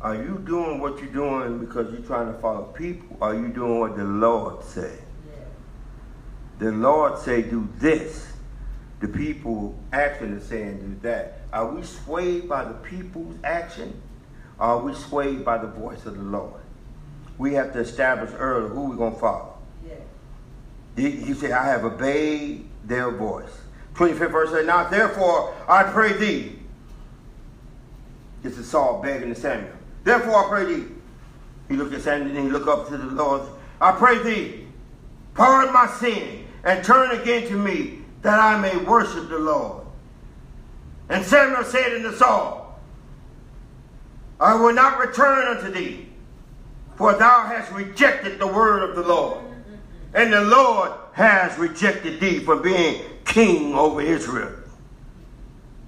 Are you doing what you're doing because you're trying to follow people? Are you doing what the Lord said? The Lord say do this. The people action is saying do that. Are we swayed by the people's action? Or are we swayed by the voice of the Lord? We have to establish early who we're going to follow. Yeah. He, he, said, I have obeyed their voice. 25th verse says, Now therefore I pray thee. This is Saul begging to Samuel. Therefore I pray thee. He looked at Samuel and he looked up to the Lord. I pray thee, pardon my sin and turn again to me that I may worship the Lord. And Samuel said unto Saul, I will not return unto thee for thou hast rejected the word of the Lord. And the Lord has rejected thee from being king over Israel.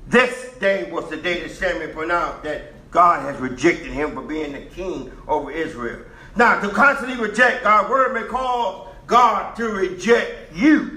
This day was the day that Samuel pronounced that God has rejected him for being the king over Israel. Now, to constantly reject God's word may cause God to reject you.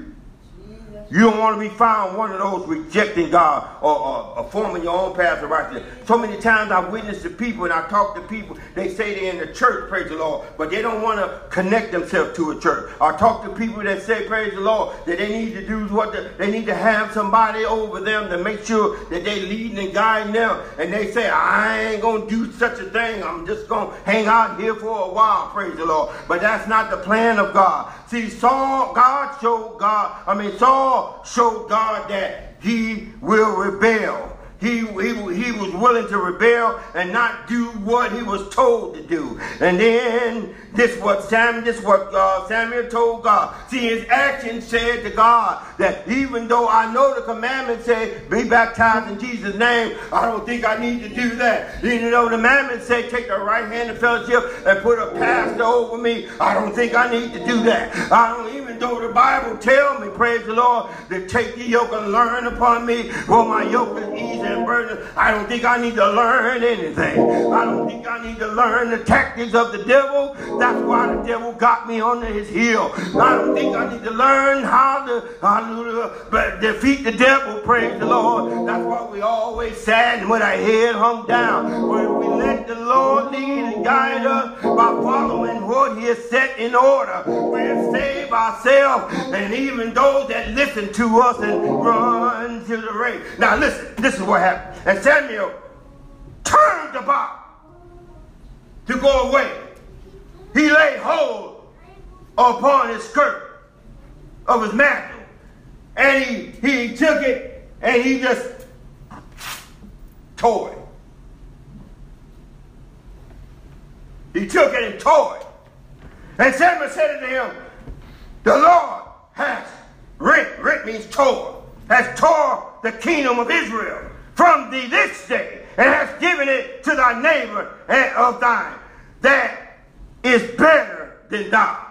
You don't want to be found one of those rejecting God or, or, or forming your own path of righteousness. So many times I witness to people and I talk to people, they say they're in the church, praise the Lord, but they don't want to connect themselves to a church. I talk to people that say, praise the Lord, that they need to do what the, they need to have somebody over them to make sure that they leading and guiding them. And they say, I ain't to do such a thing. I'm just to hang out here for a while, praise the Lord. But that's not the plan of God. See, Saul, God showed God, I mean, Saul showed God that he will rebel. He, he, he was willing to rebel and not do what he was told to do. And then this what Sam this what uh, Samuel told God. See, his action said to God that even though I know the commandment say be baptized in Jesus' name, I don't think I need to do that. Even though the commandment say take the right hand of fellowship and put a pastor over me, I don't think I need to do that. I don't even though the Bible tell me, praise the Lord, to take the yoke and learn upon me, for my yoke is easy and. I don't think I need to learn anything. I don't think I need to learn the tactics of the devil. That's why the devil got me under his heel. I don't think I need to learn how to, how to defeat the devil, praise the Lord. That's why we always sad with our head hung down. When we let the Lord lead and guide us by following what he has set in order, we'll save ourselves and even those that listen to us and run to the race. Now listen, this is what what happened. And Samuel turned about to go away. He laid hold upon his skirt of his mantle. And he, he took it and he just tore it. He took it and tore it. And Samuel said unto him, The Lord has rent, rent means tore, has tore the kingdom of Israel from thee this day, and has given it to thy neighbor of thine, that is better than thou.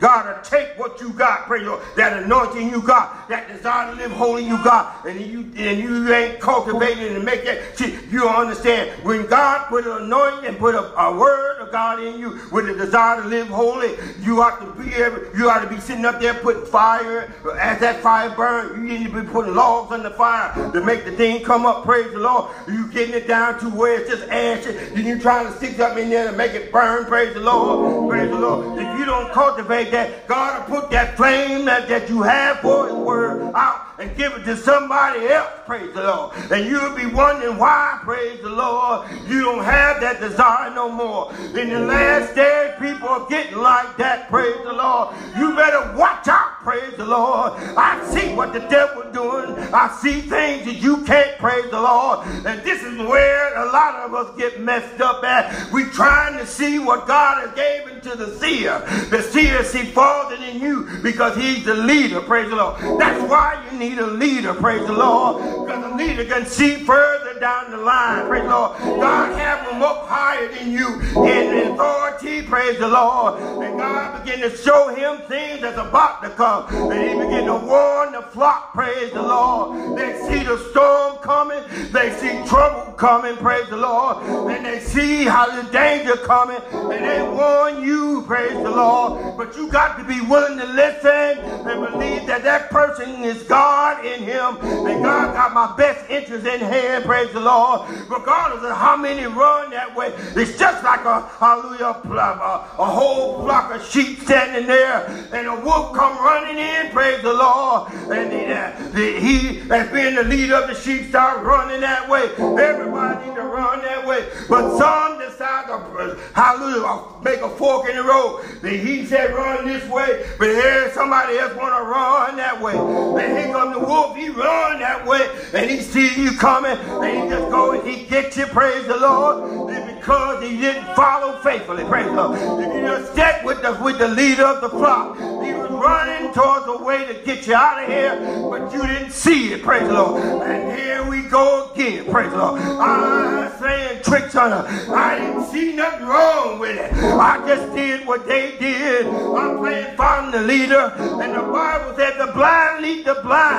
God will take what you got, praise the Lord, that anointing you got, that desire to live holy you got, and you and you ain't cultivated and make it. See, you understand when God put an anointing and put a, a, word of God in you with a desire to live holy, you ought to be able, you ought to be sitting up there putting fire as that fire burns. You need to be putting logs on the fire to make the thing come up. Praise the Lord. You getting it down to where it's just ashes, and you trying to stick something in there to make it burn. Praise the Lord. Praise the Lord. If you don't cultivate that God will put that flame that, that you have for his word out and give it to somebody else, praise the Lord. And you'll be wondering why, praise the Lord, you don't have that desire no more. In the last days, people are getting like that, praise the Lord. You better watch out, praise the Lord. I see what the devil's doing. I see things that you can't, praise the Lord. And this is where a lot of us get messed up at. We trying to see what God has given to the seer. The seer see farther than you because he's the leader, praise the Lord. That's why you need need a leader, praise the Lord. Because a leader can see further down the line, praise the Lord. God have them up higher than you in authority, praise the Lord. And God begin to show him things that's about to come. And he begin to warn the flock, praise the Lord. They see the storm coming. They see trouble coming, praise the Lord. And they see how the danger coming. And they warn you, praise the Lord. But you got to be willing to listen and believe that that person is God God in him, and God got my best interest in hand, praise the Lord. Regardless of how many run that way, it's just like a hallelujah, a, a whole flock of sheep standing there, and a wolf come running in, praise the Lord. And the, uh, he, as being the leader of the sheep, start running that way. Everybody need to run that way. But some decide to, hallelujah, make a fork in the road. Then he said run this way, but here somebody else want to run that way. And he the wolf, he run that way, and he see you coming, and he just go and he gets you, praise the Lord, and because he didn't follow faithfully, praise the Lord. If you just stuck with the, with the leader of the flock, he was running towards a way to get you out of here, but you didn't see it, praise the Lord. And here we go again, praise the Lord. I'm saying tricks on her. I didn't see nothing wrong with it. I just did what they did. I'm playing following the leader, and the Bible said the blind lead the blind.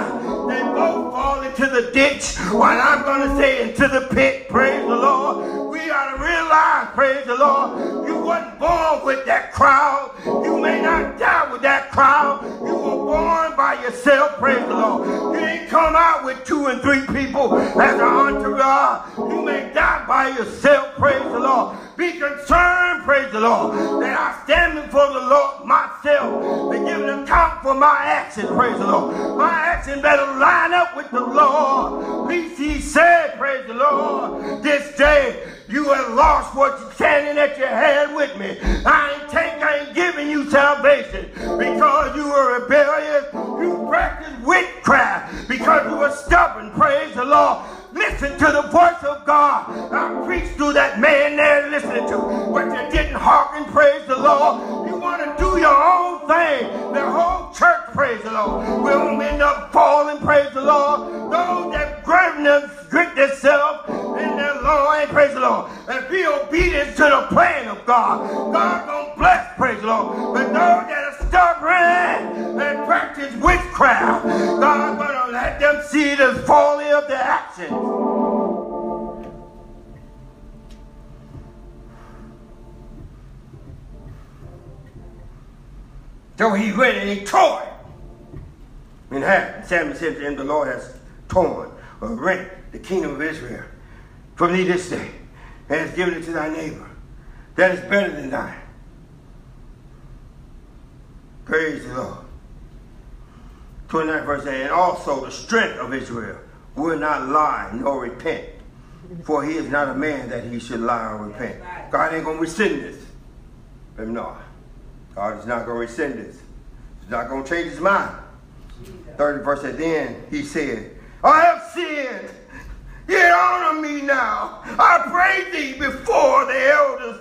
They both fall into the ditch. While I'm going to say into the pit. Praise the Lord. We ought to realize, praise the Lord, you wasn't born with that crowd. You may not die with that crowd. You were born by yourself, praise the Lord. You didn't come out with two and three people as an entourage. You may die by yourself, praise the Lord. Be concerned, praise the Lord, that I stand before the Lord myself and give an account for my actions, praise the Lord. My actions better line up with the Lord. Least he said, praise the Lord, this day you have lost what you're standing at your had with me. I ain't take, I ain't giving you salvation because you were rebellious. You practiced witchcraft because you were stubborn. Praise the Lord. Listen to the voice of God. I preached to that man there listening to, but you didn't hearken, praise the Lord. You want to do your own thing. The whole church, praise the Lord, will end up falling, praise the Lord. Those that grip themselves in their Lord, and praise the Lord, and be obedient to the plan of God. God gonna bless, praise the Lord. But those that are stubborn and practice witchcraft, God gonna let them see the folly of their actions. So he went and he tore it in half. Samuel said to him, The Lord has torn or rent the kingdom of Israel from thee this day and has given it to thy neighbor. That is better than thine. Praise the Lord. 29 verse 8. And also the strength of Israel will not lie nor repent. For he is not a man that he should lie or repent. God ain't going to rescind this. But no, God is not going to rescind this. He's not going to change his mind. 30 verse at then he said, I have sinned. Yet honor me now. I pray thee before the elders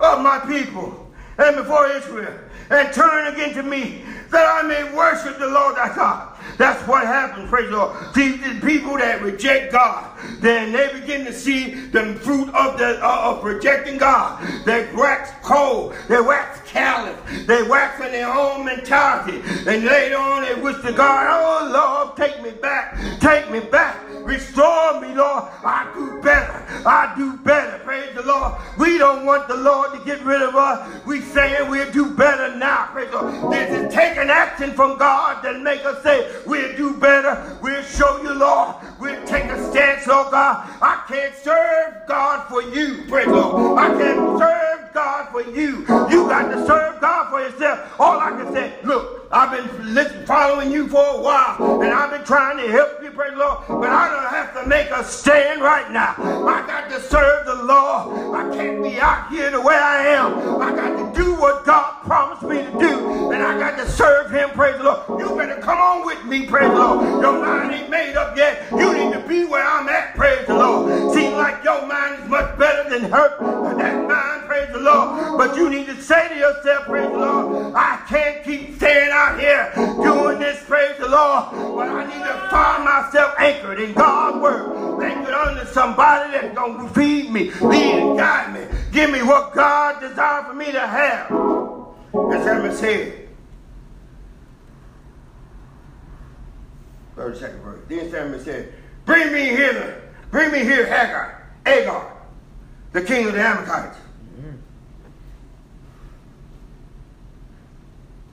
of my people and before Israel, and turn again to me that I may worship the Lord thy God. That's what happens, praise the Lord. See, the people that reject God, then they begin to see the fruit of the uh, of rejecting God. They wax cold, they wax callous, they wax in their own mentality, and later on they wish to God, oh Lord, take me back, take me back, restore me, Lord. I do better, I do better, praise the Lord. We don't want the Lord to get rid of us. We saying we'll do better now, praise the Lord. This is taking action from God that make us say, We'll do better. We'll show you, Lord. We'll take a stance, oh God. I can't serve God for you, praise the Lord. I can't serve God for you. You got to serve God for yourself. All I can say, look, I've been listening, following you for a while, and I've been trying to help you, praise the Lord, but I don't have to make a stand right now. I got to serve the Lord. I can't be out here the way I am. I got to do what God promised me to do, and I got to serve Him, praise the Lord. You better come on with me, praise the Lord. Your mind ain't made up yet. You need to be where I'm at, praise the Lord. Seems like your mind is much better than her. That mind, praise the Lord. But you need to say to yourself, praise the Lord, I can't keep staying out here doing this, praise the Lord. But I need to find myself anchored in God's word. Anchored under somebody that's going to feed me, lead and guide me. Give me what God desires for me to have. As Samuel said. 32nd verse. Then Samuel said, Bring me hither. Bring me here Hagar, Agag, the king of the Amalekites.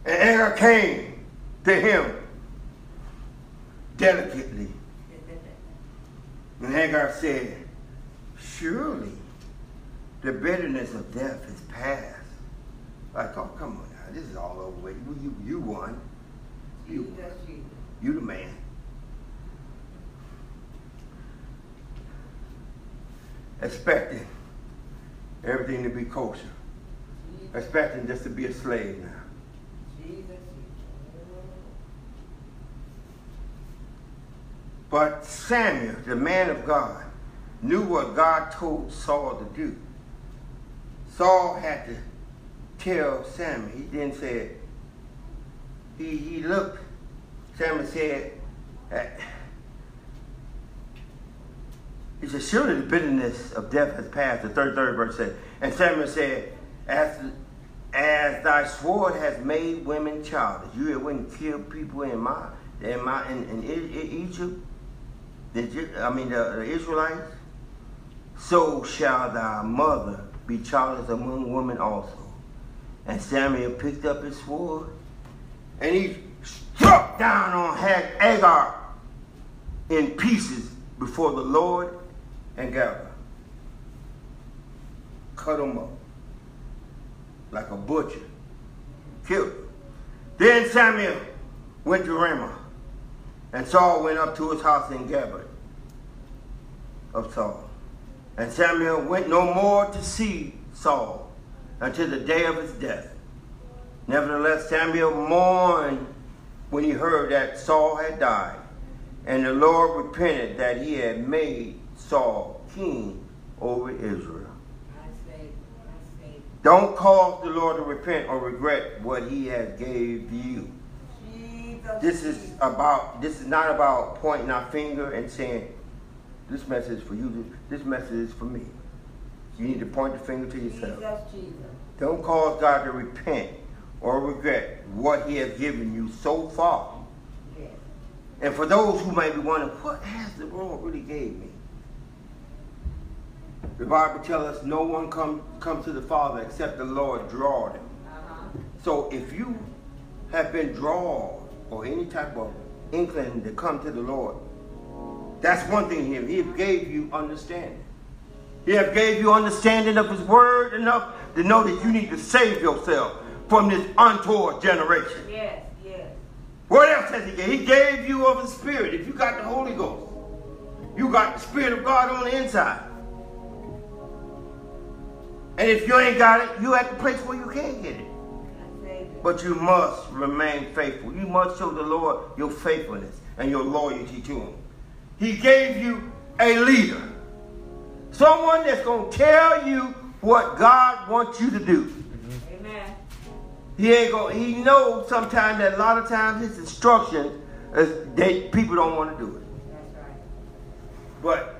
And Agag came to him delicately. And Hagar said, Surely the bitterness of death is past. Like, oh, come on now. This is all over with. You, you, you won. You, you the man. Expecting everything to be kosher. Expecting just to be a slave now. But Samuel, the man of God, knew what God told Saul to do. Saul had to tell Samuel. He didn't say. He, he looked, Samuel said, uh, he said, surely the bitterness of death has passed. The third, third verse said, and Samuel said, as, as thy sword has made women childless. You wouldn't kill people in my in my in, in Egypt the, I mean the, the Israelites, so shall thy mother be childless among women also. And Samuel picked up his sword and he struck down on Hagar in pieces before the Lord and Gabba. Cut him up like a butcher. Killed. Then Samuel went to Ramah and Saul went up to his house in Gibeah of Saul. And Samuel went no more to see Saul until the day of his death. Nevertheless, Samuel mourned when he heard that Saul had died. And the Lord repented that he had made Saul king over Israel. Don't cause the Lord to repent or regret what he has gave you. This is about this is not about pointing our finger and saying, This message is for you, this message is for me. You need to point the finger to yourself. Jesus, Jesus. Don't cause God to repent or regret what he has given you so far. Yes. And for those who may be wondering, what has the Lord really gave me? The Bible tells us no one come, comes to the Father except the Lord draw them. Uh-huh. So if you have been drawn or any type of inkling to come to the Lord. That's one thing here. He gave you understanding. He have gave you understanding of his word enough to know that you need to save yourself from this untoward generation. Yes, yes. What else has he gave? He gave you of his spirit. If you got the Holy Ghost, You got the Spirit of God on the inside. And if you ain't got it, you at the place where you can't get it. But you must remain faithful. You must show the Lord your faithfulness and your loyalty to Him. He gave you a leader. Someone that's going to tell you what God wants you to do. Amen. He ain't going he knows sometimes that a lot of times his instructions is they people don't want to do it. That's right. But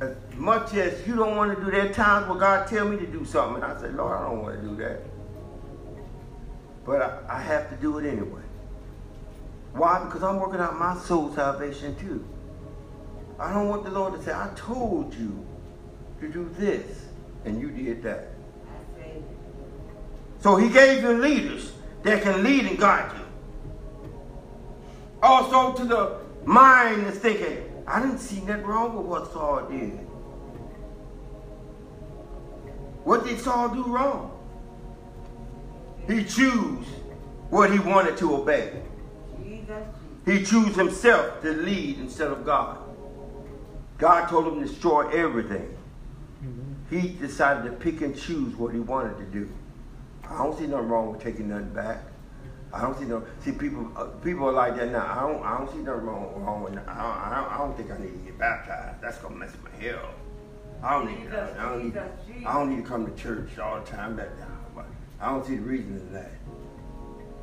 as much as you don't want to do, there are times where God tell me to do something, and I say, Lord, I don't want to do that. But I, I have to do it anyway. Why? Because I'm working out my soul salvation too. I don't want the Lord to say, I told you to do this, and you did that. So he gave you leaders that can lead and guide you. Also to the mind that's thinking, I didn't see nothing wrong with what Saul did. What did Saul do wrong? He chose what he wanted to obey. He chose himself to lead instead of God. God told him to destroy everything. He decided to pick and choose what he wanted to do. I don't see nothing wrong with taking nothing back. I don't see no see people uh, people are like that now. I don't I don't see nothing wrong wrong with. I don't, I don't, I don't think I need to get baptized. That's gonna mess my head up. I don't need I don't need I don't need to come to church all the time. That but I don't see the reason in that.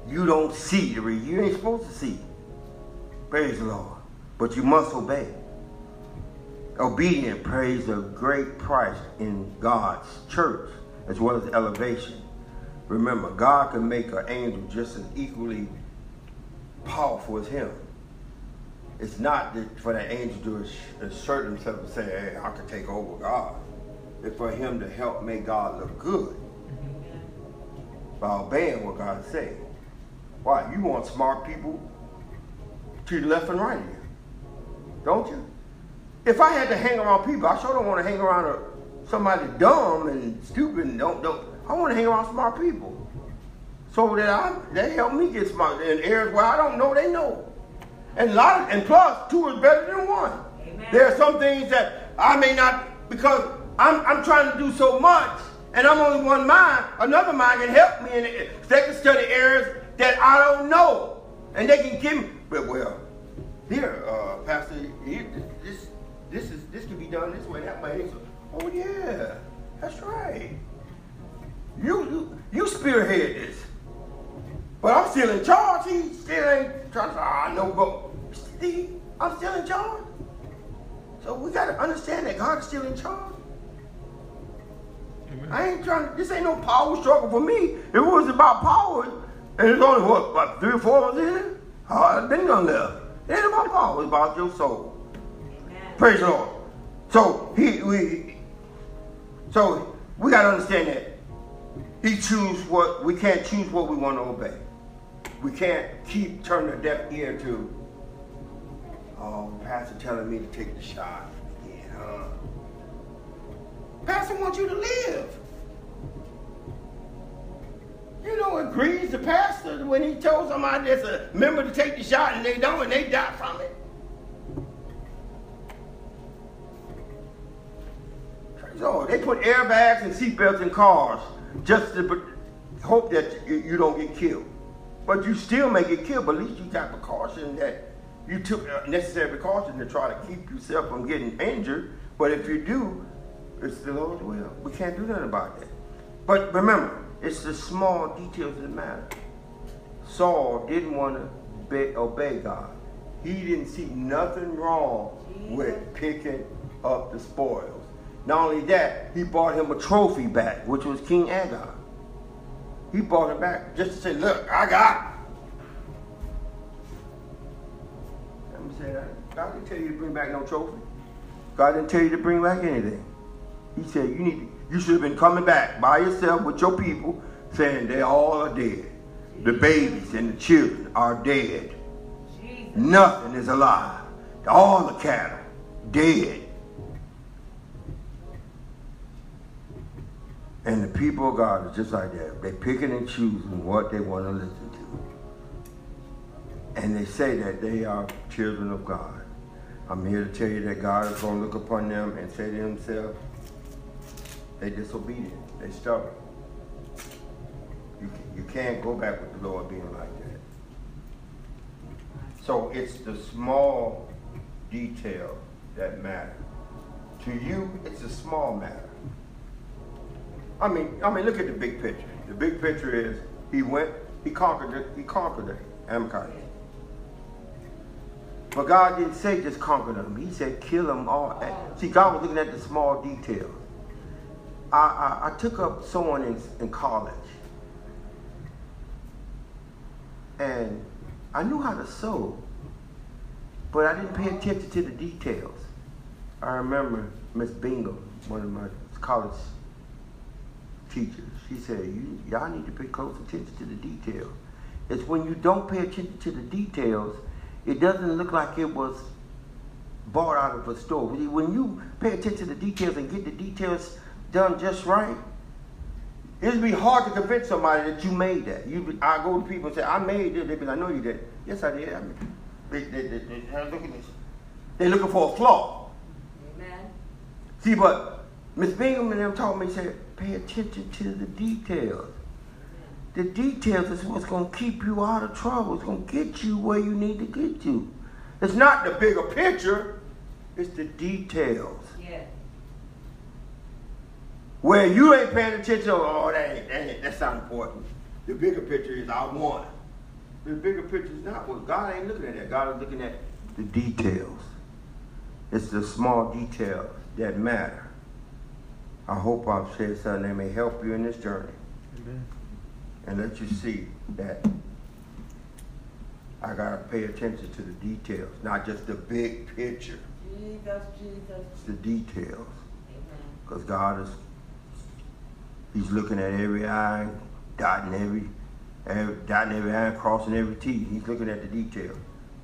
You don't see the reason. You ain't supposed to see. Praise the Lord. But you must obey. Obedient pays a great price in God's church as well as elevation. Remember, God can make an angel just as equally powerful as him. It's not that for that angel to assert himself and say, hey, I can take over God. It's for him to help make God look good by obeying what God says. Why? You want smart people to the left and right of you, don't you? If I had to hang around people, I sure don't want to hang around a, somebody dumb and stupid and don't don't I want to hang around smart people. So that I they help me get smart in areas where I don't know they know. And a lot of, and plus two is better than one. Amen. There are some things that I may not because I'm I'm trying to do so much and I'm only one mind, another mind can help me and they can study areas that I don't know. And they can give me but well, here, uh, Pastor, here, this this is this can be done this way, that way. So, oh yeah, that's right. You, you, you spearhead this. But I'm still in charge. He still ain't trying to, ah, no, but see, I'm still in charge. So we got to understand that God is still in charge. I ain't trying to, this ain't no power struggle for me. If it was about power, and it's only, what, about three or four of us in here? I've been done left. It ain't about power, it's about your soul. Amen. Praise the Lord. So he we so we gotta understand that he choose what we can't choose what we want to obey. We can't keep turning a deaf ear to oh pastor telling me to take the shot again, huh? Pastor wants you to live. You know, it grieves the pastor when he told somebody that's a member to take the shot and they don't and they die from it. So they put airbags and seatbelts in cars just to hope that you don't get killed. But you still may get killed, but at least you got precaution that you took necessary precaution to try to keep yourself from getting injured. But if you do, it's the Lord's will. We can't do nothing about that. But remember, it's the small details that matter. Saul didn't want to obey God. He didn't see nothing wrong with picking up the spoils. Not only that, he brought him a trophy back, which was King Agag. He brought it back just to say, look, I got say that. God didn't tell you to bring back no trophy. God didn't tell you to bring back anything. He said you need you should have been coming back by yourself with your people, saying they all are dead. The babies and the children are dead. Nothing is alive. All the cattle, dead. And the people of God is just like that. They picking and choosing what they want to listen to. And they say that they are children of God. I'm here to tell you that God is going to look upon them and say to himself, they disobedient, they stubborn. You, you can't go back with the Lord being like that. So it's the small detail that matter. To you, it's a small matter. I mean, I mean, look at the big picture. The big picture is he went, he conquered it, he conquered it, Amalekite. But God didn't say just conquer them. He said kill them all. See, God was looking at the small details. I, I, I took up sewing in, in college. And I knew how to sew, but I didn't pay attention to the details. I remember Miss Bingham, one of my college teachers. She said, you, y'all need to pay close attention to the details. It's when you don't pay attention to the details, it doesn't look like it was bought out of a store. When you pay attention to the details and get the details done just right, it'd be hard to convince somebody that you made that. You, I go to people and say, I made it. They'd be like, no, you did. Yes, I did. I mean, they, they, they, they, look at this. They're looking for a flaw. Amen. See, but Miss Bingham and them told me, said, pay attention to the details. The details is what's going to keep you out of trouble. It's going to get you where you need to get you. It's not the bigger picture, it's the details. Yes. Where you ain't paying attention, oh, that ain't, that ain't, that's not important. The bigger picture is I want. The bigger picture is not what God ain't looking at that. God is looking at the details. It's the small details that matter. I hope I've said something that may help you in this journey. Amen and let you see that I gotta pay attention to the details, not just the big picture. Jesus, Jesus. It's the details. Because God is He's looking at every I, dotting every, every dotting every I, crossing every T. He's looking at the detail.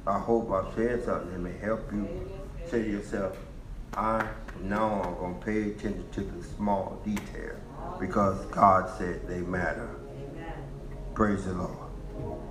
I hope I've said something that may help you say to yourself, I know I'm gonna pay attention to the small detail because God said they matter. Praise the Lord.